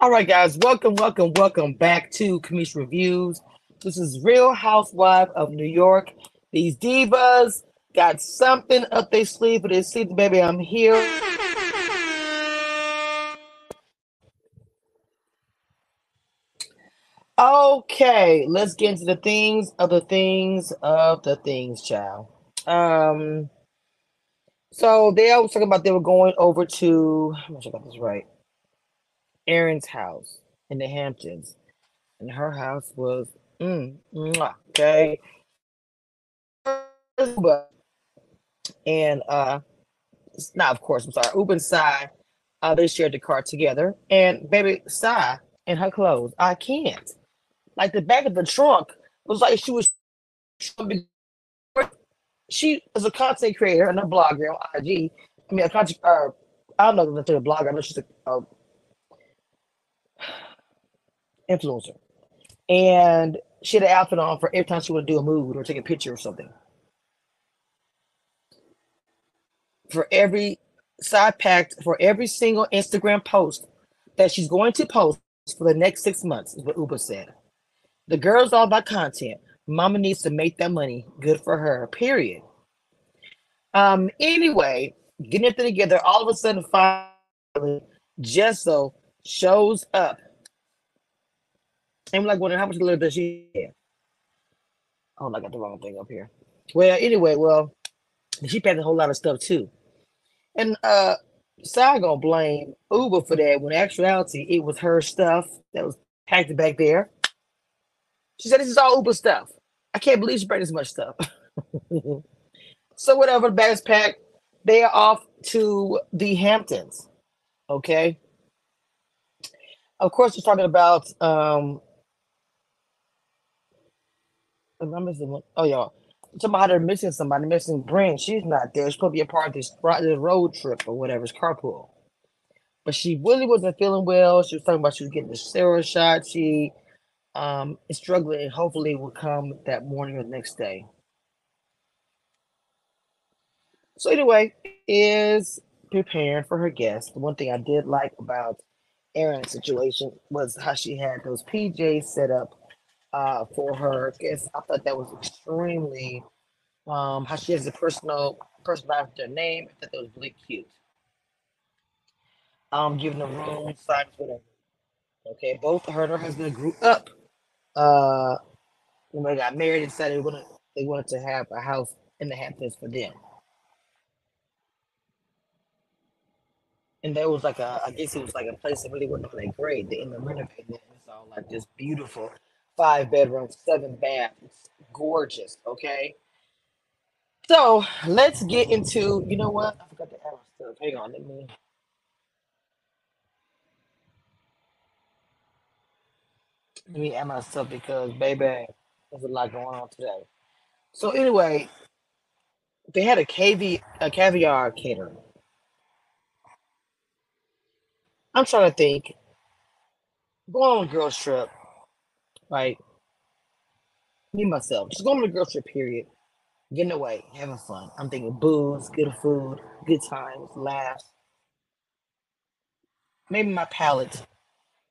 All right, guys, welcome, welcome, welcome back to Kamish Reviews. This is Real Housewife of New York. These divas got something up their sleeve for this season, baby. I'm here. Okay, let's get into the things of the things of the things, child. Um, so they always talking about they were going over to. I'm sure I got this right. Erin's house in the Hamptons, and her house was mm, mwah, okay. And uh, not of course. I'm sorry. Ubah and Sai, uh, they shared the car together, and baby Sai in her clothes. I can't. Like the back of the trunk was like she was. She is a content creator and a blogger on IG. I mean, a content. Uh, I don't know if she's a blogger. I know she's a, a influencer. And she had an outfit on for every time she would do a mood or take a picture or something. For every side packed, for every single Instagram post that she's going to post for the next six months, is what Ubah said. The girl's all about content. Mama needs to make that money. Good for her. Period. Um. Anyway, getting it together. All of a sudden, finally, Jessel shows up. I'm like wondering how much little does she have? Oh, I got the wrong thing up here. Well, anyway, well, she packed a whole lot of stuff too. And uh Sai gonna blame Ubah for that when actuality it was her stuff that was packed back there. She said, This is all Ubah stuff. I can't believe she brought this much stuff. so, whatever, the bag's packed. They are off to the Hamptons. Okay. Of course, we're talking about. um I'm missing. Oh, y'all. They're missing somebody, missing Brynn. She's not there. She's be a part of this, this road trip or whatever. It's carpool. But she really wasn't feeling well. She was talking about she was getting the steroid shot. She um, is struggling and hopefully will come that morning or the next day. So anyway, is preparing for her guest. The one thing I did like about Erin's situation was how she had those PJs set up uh, for her guest. I thought that was extremely um, how she has a personal personal after her name. I thought that was really cute. Um, giving the room signs, whatever. Okay, both her and her husband grew up uh when they got married and decided they wanted they wanted to have a house in the Hamptons for them. And there was like a I guess it was like a place that really wasn't that great. They ended up renovating it it's all like just beautiful five bedrooms, seven baths, gorgeous, okay? So let's get into you know what? I forgot to add stuff. Hang on, let me let me add my stuff because baby, there's a lot going on today. So anyway, they had a cavi a caviar caterer. I'm trying to think. Going on a girls trip, right? Me myself, just going a girls trip. Period. Getting away, having fun. I'm thinking booze, good food, good times, laughs. Maybe my palate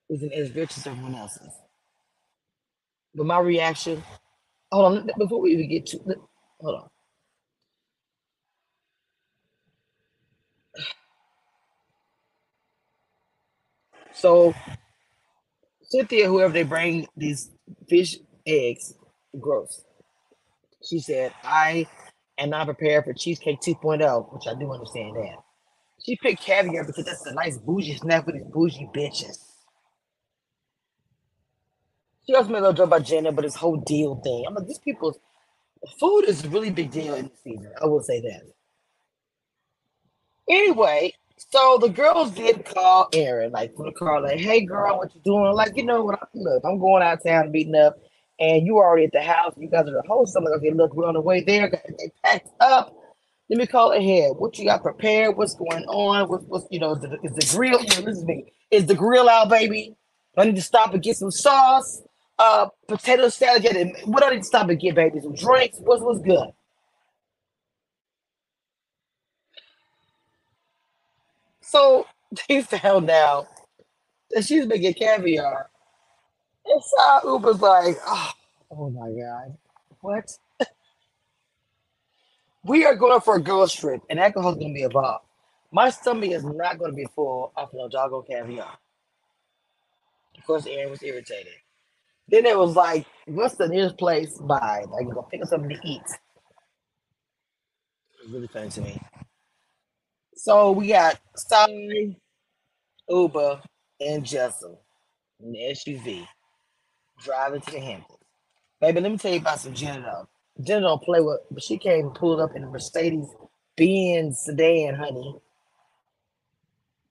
isn't as rich as everyone else's, but my reaction. Hold on, before we even get to. Hold on. So Cynthia, whoever they bring these fish eggs, gross. She said, I am not prepared for cheesecake 2.0, which I do understand that. She picked caviar because that's a nice bougie snack for these bougie bitches. She also made a little joke about Jenna, but this whole deal thing. I'm like, these people's food is a really big deal in the season. I will say that. Anyway, so the girls did call Erin, like from the car, like, "Hey, girl, what you doing?" Like, you know what? Look, I'm going out of town beating up, and you already at the house. You guys are the host. I'm like, okay, look, we're on the way there. They packed up. Let me call ahead. What you got prepared? What's going on? What's, what's you know, is the, is the grill? You know, listen to me. Is the grill out, baby? I need to stop and get some sauce, uh, potato salad. What I need to stop and get, baby? Some drinks. What's what's good? So they found out And she's making caviar. And so Ubah's like, oh, oh my God. What? we are going for a girls trip, and alcohol's gonna be involved. My stomach is not gonna be full off no doggone caviar. Of course, Erin was irritated. Then it was like, what's the nearest place by? Like, go pick up something to eat. It was really funny to me. So we got Sally, Ubah, and Jessel in the SUV driving to the Hamptons. Baby, let me tell you about some Jenna though. Jenna don't play with, but she came and pulled up in a Mercedes Benz sedan, honey.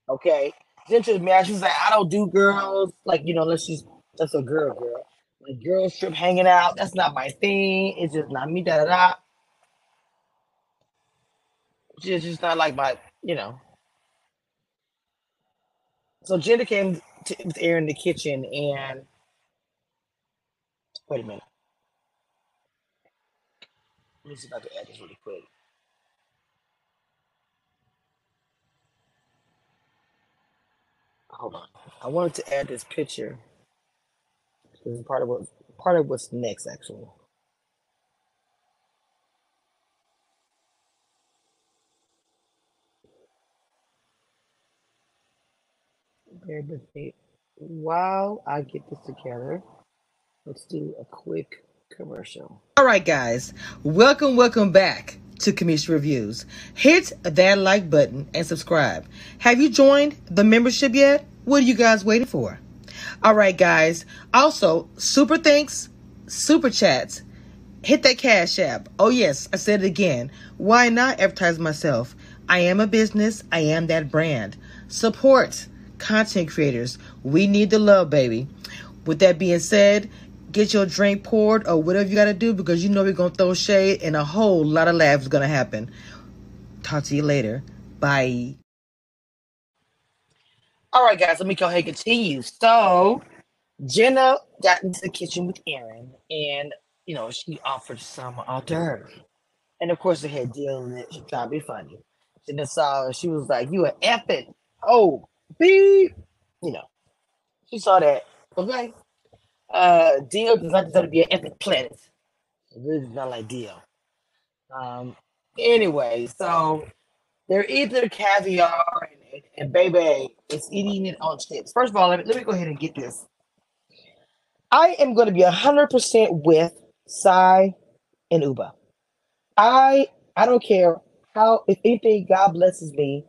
Okay. Then to me, she's like, I don't do girls. Like, you know, unless she's that's a girl, girl. Like girls trip hanging out. That's not my thing. It's just not me, da da da. It's just not like my, you know. So Jenna came to, with Erin in the kitchen and wait a minute. Let me see if I can add this really quick. Hold on. I wanted to add this picture. This is part of what part of what's next actually. With me. While I get this together, let's do a quick commercial. All right, guys, welcome, welcome back to Cameshia Reviews. Hit that like button and subscribe. Have you joined the membership yet? What are you guys waiting for? All right, guys. Also, super thanks, super chats. Hit that cash app. Oh, yes, I said it again. Why not advertise myself? I am a business, I am that brand. Support content creators. We need the love, baby. With that being said, get your drink poured or whatever you got to do because you know we're going to throw shade and a whole lot of laughs is going to happen. Talk to you later. Bye. All right, guys, let me go ahead and continue. So, Jenna got into the kitchen with Erin and, you know, she offered some hors d'oeuvre. And of course, they had deal in it. She tried to be funny. Jenna saw, her. she was like, You an effing, oh, beep. You know, she saw that. Okay. Uh, Dio does not deserve to be an epic planet. It really not like Dio. Um, anyway, so they're eating caviar and, and, and baby is eating it on chips. First of all, let me, let me go ahead and get this. I am going to be 100% with Sai and Ubah. I I don't care how, if anything, God blesses me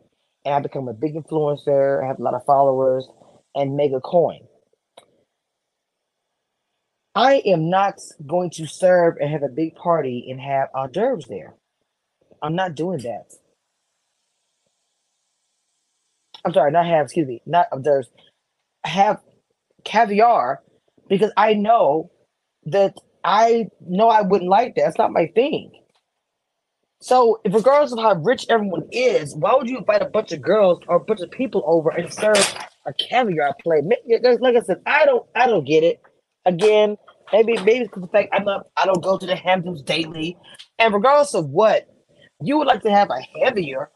and I become a big influencer, I have a lot of followers, and make a coin. I am not going to serve and have a big party and have hors d'oeuvres there. I'm not doing that. I'm sorry, not have, excuse me, not hors d'oeuvres. Have caviar because I know that I know I wouldn't like that. It's not my thing. So, regardless of how rich everyone is, why would you invite a bunch of girls or a bunch of people over and serve a caviar plate? Like I said, I don't, I don't get it. Again, maybe maybe because the fact I'm not, I don't go to the Hamptons daily, and regardless of what, you would like to have a heavier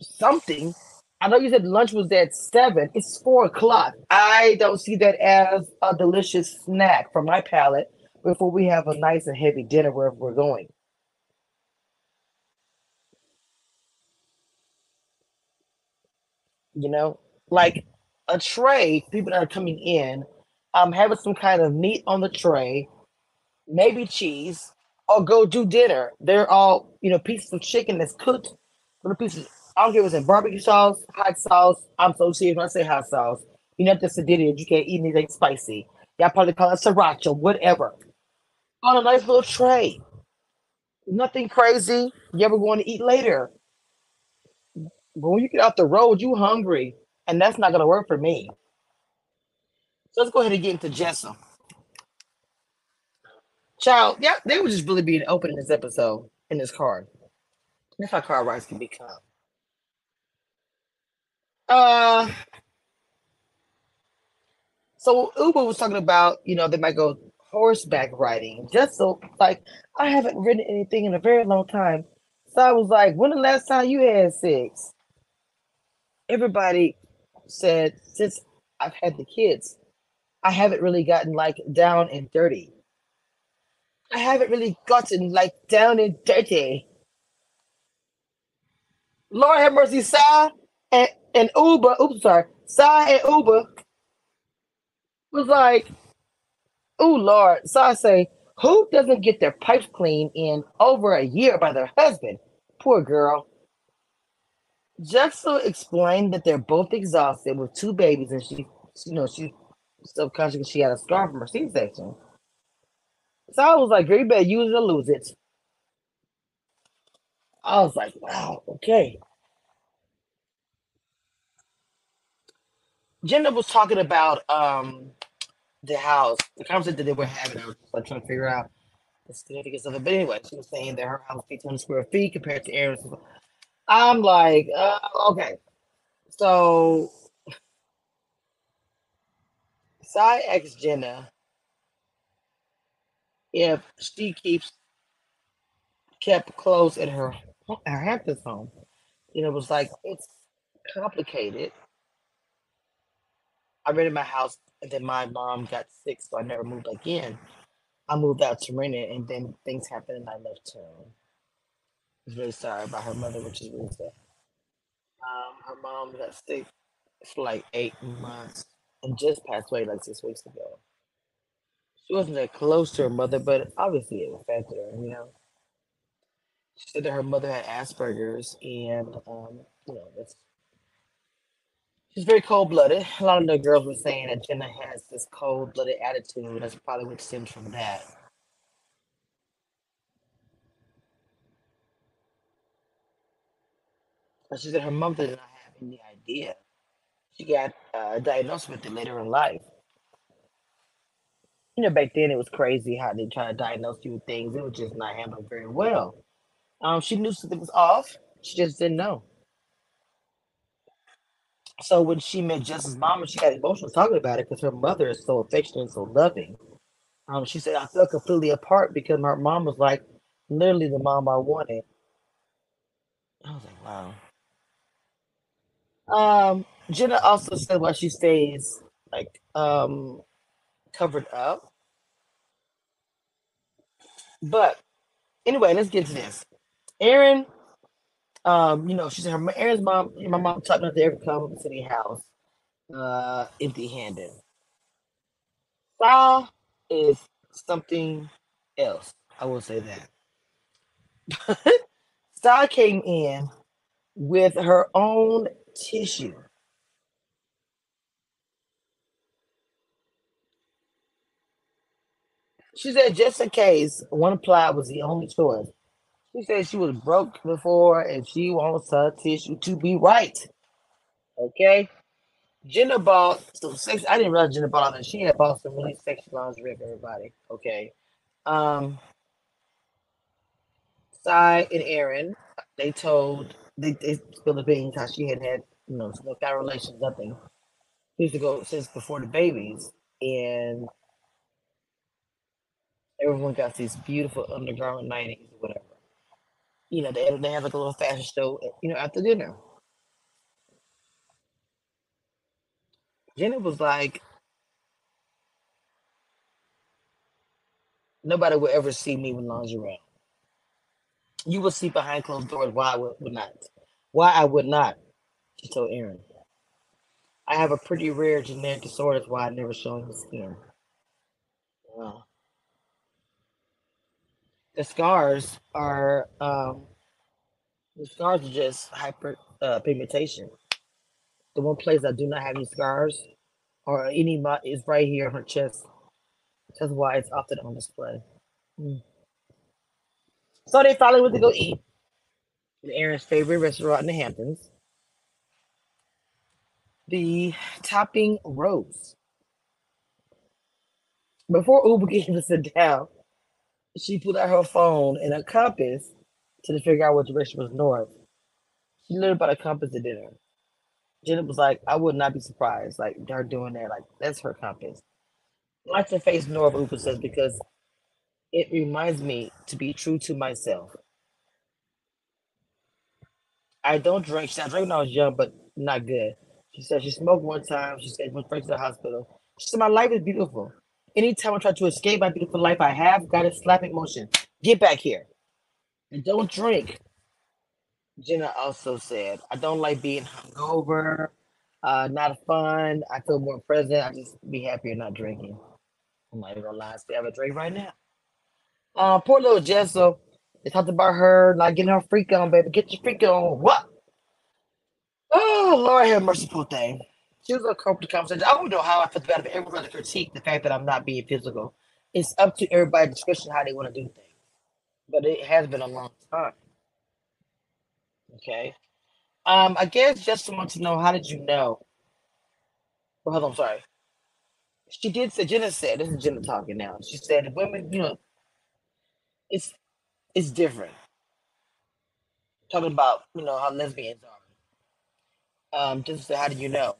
something. I know you said lunch was at seven. It's four o'clock. I don't see that as a delicious snack for my palate before we have a nice and heavy dinner wherever we're going. You know, like a tray, people that are coming in, um, having some kind of meat on the tray, maybe cheese, or go do dinner. They're all, you know, pieces of chicken that's cooked, little pieces. I don't care if it's in barbecue sauce, hot sauce. I'm so serious when I say hot sauce. You know, that's a dinner. You can't eat anything spicy. Y'all probably call it sriracha, whatever. On a nice little tray. Nothing crazy. You ever want to eat later? But when you get off the road, you hungry, and that's not gonna work for me. So let's go ahead and get into Jessel. Child, yeah, they were just really being open in this episode in this card. That's how car rides can become. Uh, so Ubah was talking about, you know, they might go horseback riding. Just so, like, I haven't ridden anything in a very long time. So I was like, when the last time you had sex? Everybody said since I've had the kids. I haven't really gotten like down and dirty. I haven't really gotten like down and dirty. Lord have mercy, Sai and, and Ubah. Oops, sorry. Sai and Ubah was like, oh Lord. Sai say, who doesn't get their pipes cleaned in over a year by their husband? Poor girl. Just explained that they're both exhausted with two babies and she, you know, she subconscious because she had a scar from her C-section. So I was like, "Great, better use it or lose it." I was like, "Wow, okay." Jenna was talking about um the house, the conversation that they were having. I was like trying to figure out the significance of it. But anyway, she was saying that her house is 200 square feet compared to Erin's. I'm like, uh, okay. So Sai asked Jenna if she keeps kept clothes at her her Hamptons home. You know, it was like it's complicated. I rented my house and then my mom got sick, so I never moved again. I moved out to rent it and then things happened and I left town. Was really sorry about her mother, which is really sad. Um, her mom got sick for like eight months and just passed away like six weeks ago. She wasn't that close to her mother, but obviously it affected her, you know. She said that her mother had Asperger's and um, you know, that's she's very cold blooded. A lot of the girls were saying that Jenna has this cold blooded attitude. That's probably what stems from that. But she said her mother did not have any idea. She got uh, diagnosed with it later in life. You know, back then it was crazy how they try to diagnose you with things. It was just not handled very well. Um, she knew something was off. She just didn't know. So when she met Jess's mom, she got emotional talking about it because her mother is so affectionate and so loving. Um, she said I felt completely apart because my mom was like literally the mom I wanted. I was like, wow. Um, Jenna also said why she stays like um covered up. But anyway, let's get to this. Erin, um, you know, she said her Erin's mom, my mom taught not to ever come to the house uh empty handed. Saw is something else. I will say that. Star came in with her own tissue. She said just in case one ply was the only choice. She said she was broke before and she wants her tissue to be right. Okay. Jenna bought some sex. I didn't realize Jenna bought that. She had bought some really sexy lingerie for everybody. Okay. Um Sai and Erin, they told they, they spilled the beans how she had had, you know, no kind relations, nothing. Used to go since before the babies. And everyone got these beautiful undergarment nighties or whatever. You know, they they have like a little fashion show, you know, after dinner. Jenna was like, nobody will ever see me with lingerie. You will see behind closed doors why I would, would not. Why I would not, she told Erin. I have a pretty rare genetic disorder, that's why I never show the skin. Wow. The scars are um the scars are just hyper uh, pigmentation. The one place I do not have any scars or any is right here on her chest. That's why it's often on display. Mm. So they finally went to go eat at Erin's favorite restaurant in the Hamptons. The Topping Rose. Before Ubah came to sit down, she pulled out her phone and a compass to figure out what direction was north. She learned about a compass at dinner. Jenna was like, I would not be surprised. Like her doing that, like that's her compass. I to face north, Ubah says, because it reminds me to be true to myself. I don't drink. I drank when I was young, but not good. She said she smoked one time. She said went straight to the hospital. She said my life is beautiful. Anytime I try to escape my beautiful life I have, got a slapping motion. Get back here. And don't drink. Jenna also said, I don't like being hungover, uh, not fun. I feel more present. I just be happier not drinking. I'm not even gonna lie, I still have a drink right now. Uh, poor little Jessel. They talked about her not getting her freak on, baby. Get your freak on. What? Oh, Lord have mercy, poor thing. She was of conversation. I don't know how I feel about it, everyone's to critique the fact that I'm not being physical. It's up to everybody's discretion how they want to do things. But it has been a long time. Okay. Um, I guess just want to know how did you know? Well, hold on, sorry. She did say Jenna said this is Jenna talking now. She said women, you know, it's it's different. Talking about you know how lesbians are. Um, just how do you know?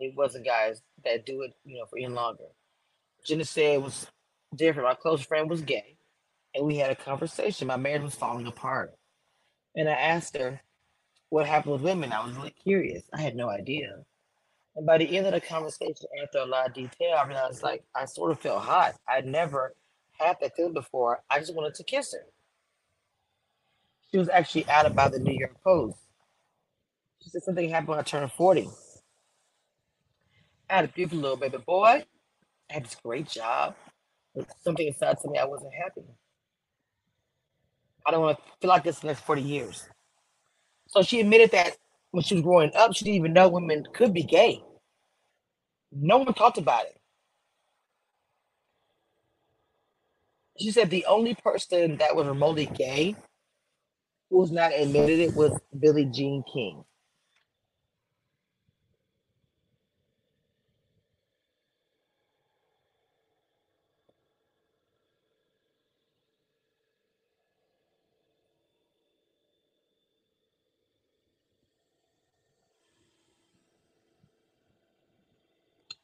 It wasn't guys that do it, you know, for even longer. Jenna said it was different. My close friend was gay, and we had a conversation. My marriage was falling apart, and I asked her what happened with women. I was really curious. I had no idea. And by the end of the conversation, after a lot of detail, I realized like I sort of felt hot. I'd never had that feeling before. I just wanted to kiss her. She was actually outed by the New York Post. She said something happened when I turned 40. I had a beautiful little baby boy. I had this great job. But something inside to me I wasn't happy. I don't want to feel like this the next 40 years. So she admitted that when she was growing up, she didn't even know women could be gay. No one talked about it. She said the only person that was remotely gay who was not admitted it was Billie Jean King.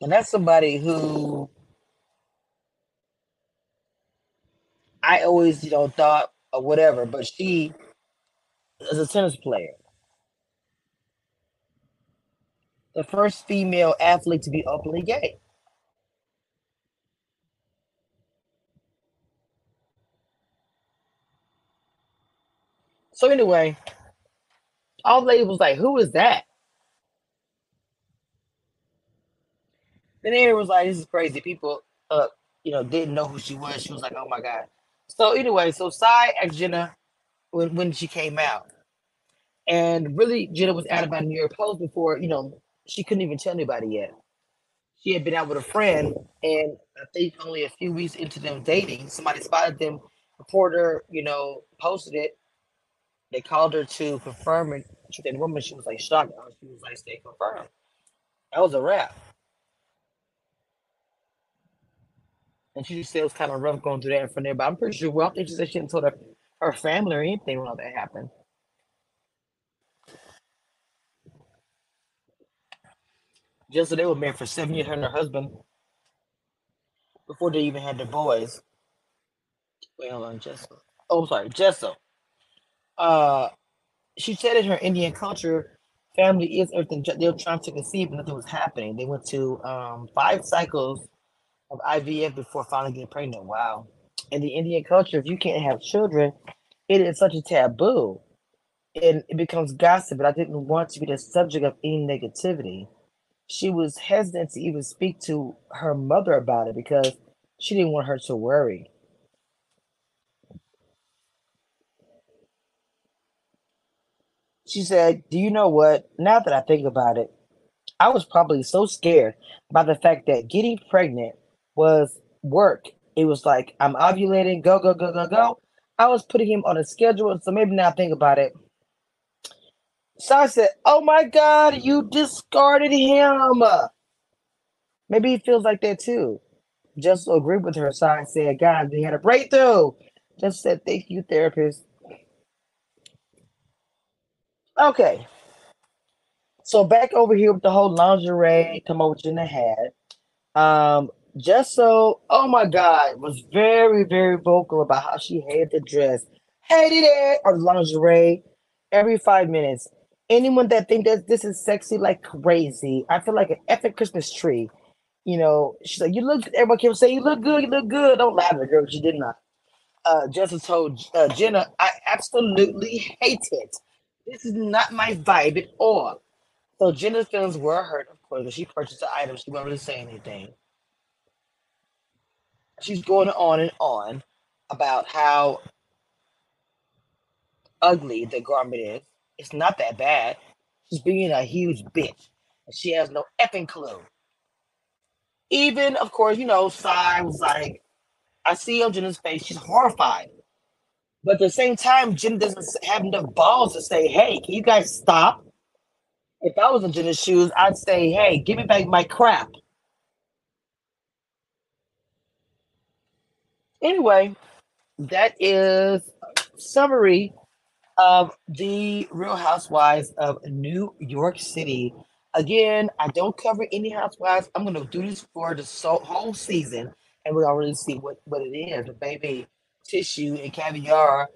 And that's somebody who I always, you know, thought or whatever, but she is a tennis player. The first female athlete to be openly gay. So anyway, all the lady was like, "Who is that?" Then Erin was like, "This is crazy." People, uh, you know, didn't know who she was. She was like, "Oh my god." So anyway, so Sai asked Jenna when when she came out, and really Jenna was out about New York Post before you know she couldn't even tell anybody yet. She had been out with a friend, and I think only a few weeks into them dating, somebody spotted them. Reporter, you know, posted it. They called her to confirm it. She "Woman," she was like shocked. She was like, "Stay confirmed." That was a wrap. And she said it was kind of rough going through that in front of her, but I'm pretty sure, well, she said she didn't tell her, her family or anything all that happened. Just so they were married for seven years, her and her husband, before they even had their boys. Wait, hold on, Jessel. Oh, I'm sorry, Jessel. Uh, she said in her Indian culture, family is everything. They were trying to conceive, but nothing was happening. They went to um, five cycles of IVF before finally getting pregnant. Wow. In the Indian culture, if you can't have children, it is such a taboo. And it becomes gossip, but I didn't want to be the subject of any negativity. She was hesitant to even speak to her mother about it because she didn't want her to worry. She said, Do you know what? Now that I think about it, I was probably so scared by the fact that getting pregnant was work. It was like I'm ovulating, go, go, go, go, go. I was putting him on a schedule. So maybe now think about it. So I said, Oh my God, you discarded him. Maybe he feels like that too. Just agreed with her. So I said, God, they had a breakthrough. Just said, Thank you, therapist. Okay. So back over here with the whole lingerie, come over in the hat. Um, just so, oh my God, was very, very vocal about how she hated the dress, hated it, or lingerie every five minutes. anyone that think that this is sexy like crazy, I feel like an epic Christmas tree. You know, she's like, you look. Everybody kept saying, "You look good. You look good." Don't laugh at the girl. She did not. Uh, Jessica told uh, Jenna, "I absolutely hate it. This is not my vibe at all." So Jenna's feelings were hurt, of course, but she purchased the item. She wasn't really saying anything. She's going on and on about how ugly the garment is. It's not that bad. She's being a huge bitch. And she has no effing clue. Even, of course, you know, Sai was like, I see on Jenna's face, she's horrified. But at the same time, Jen doesn't have enough balls to say, hey, can you guys stop? If I was in Jenna's shoes, I'd say, hey, give me back my crap. Anyway, that is summary of the Real Housewives of New York City. Again, I don't cover any housewives. I'm to do this for the whole season, and we'll already see what, what it is. But baby, tissue and caviar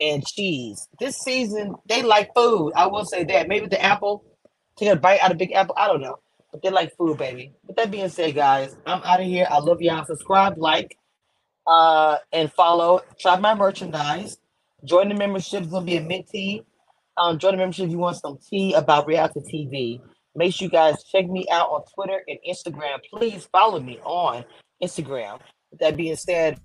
and cheese. This season, they like food. I will say that. Maybe the apple, take a bite out of Big Apple. I don't know. But they like food, baby. With that being said, guys, I'm out of here. I love y'all. Subscribe, like, uh, and follow. Try my merchandise. Join the membership. It's gonna be a mint tea. Um, join the membership if you want some tea about reality TV. Make sure you guys check me out on Twitter and Instagram. Please follow me on Instagram. With that being said,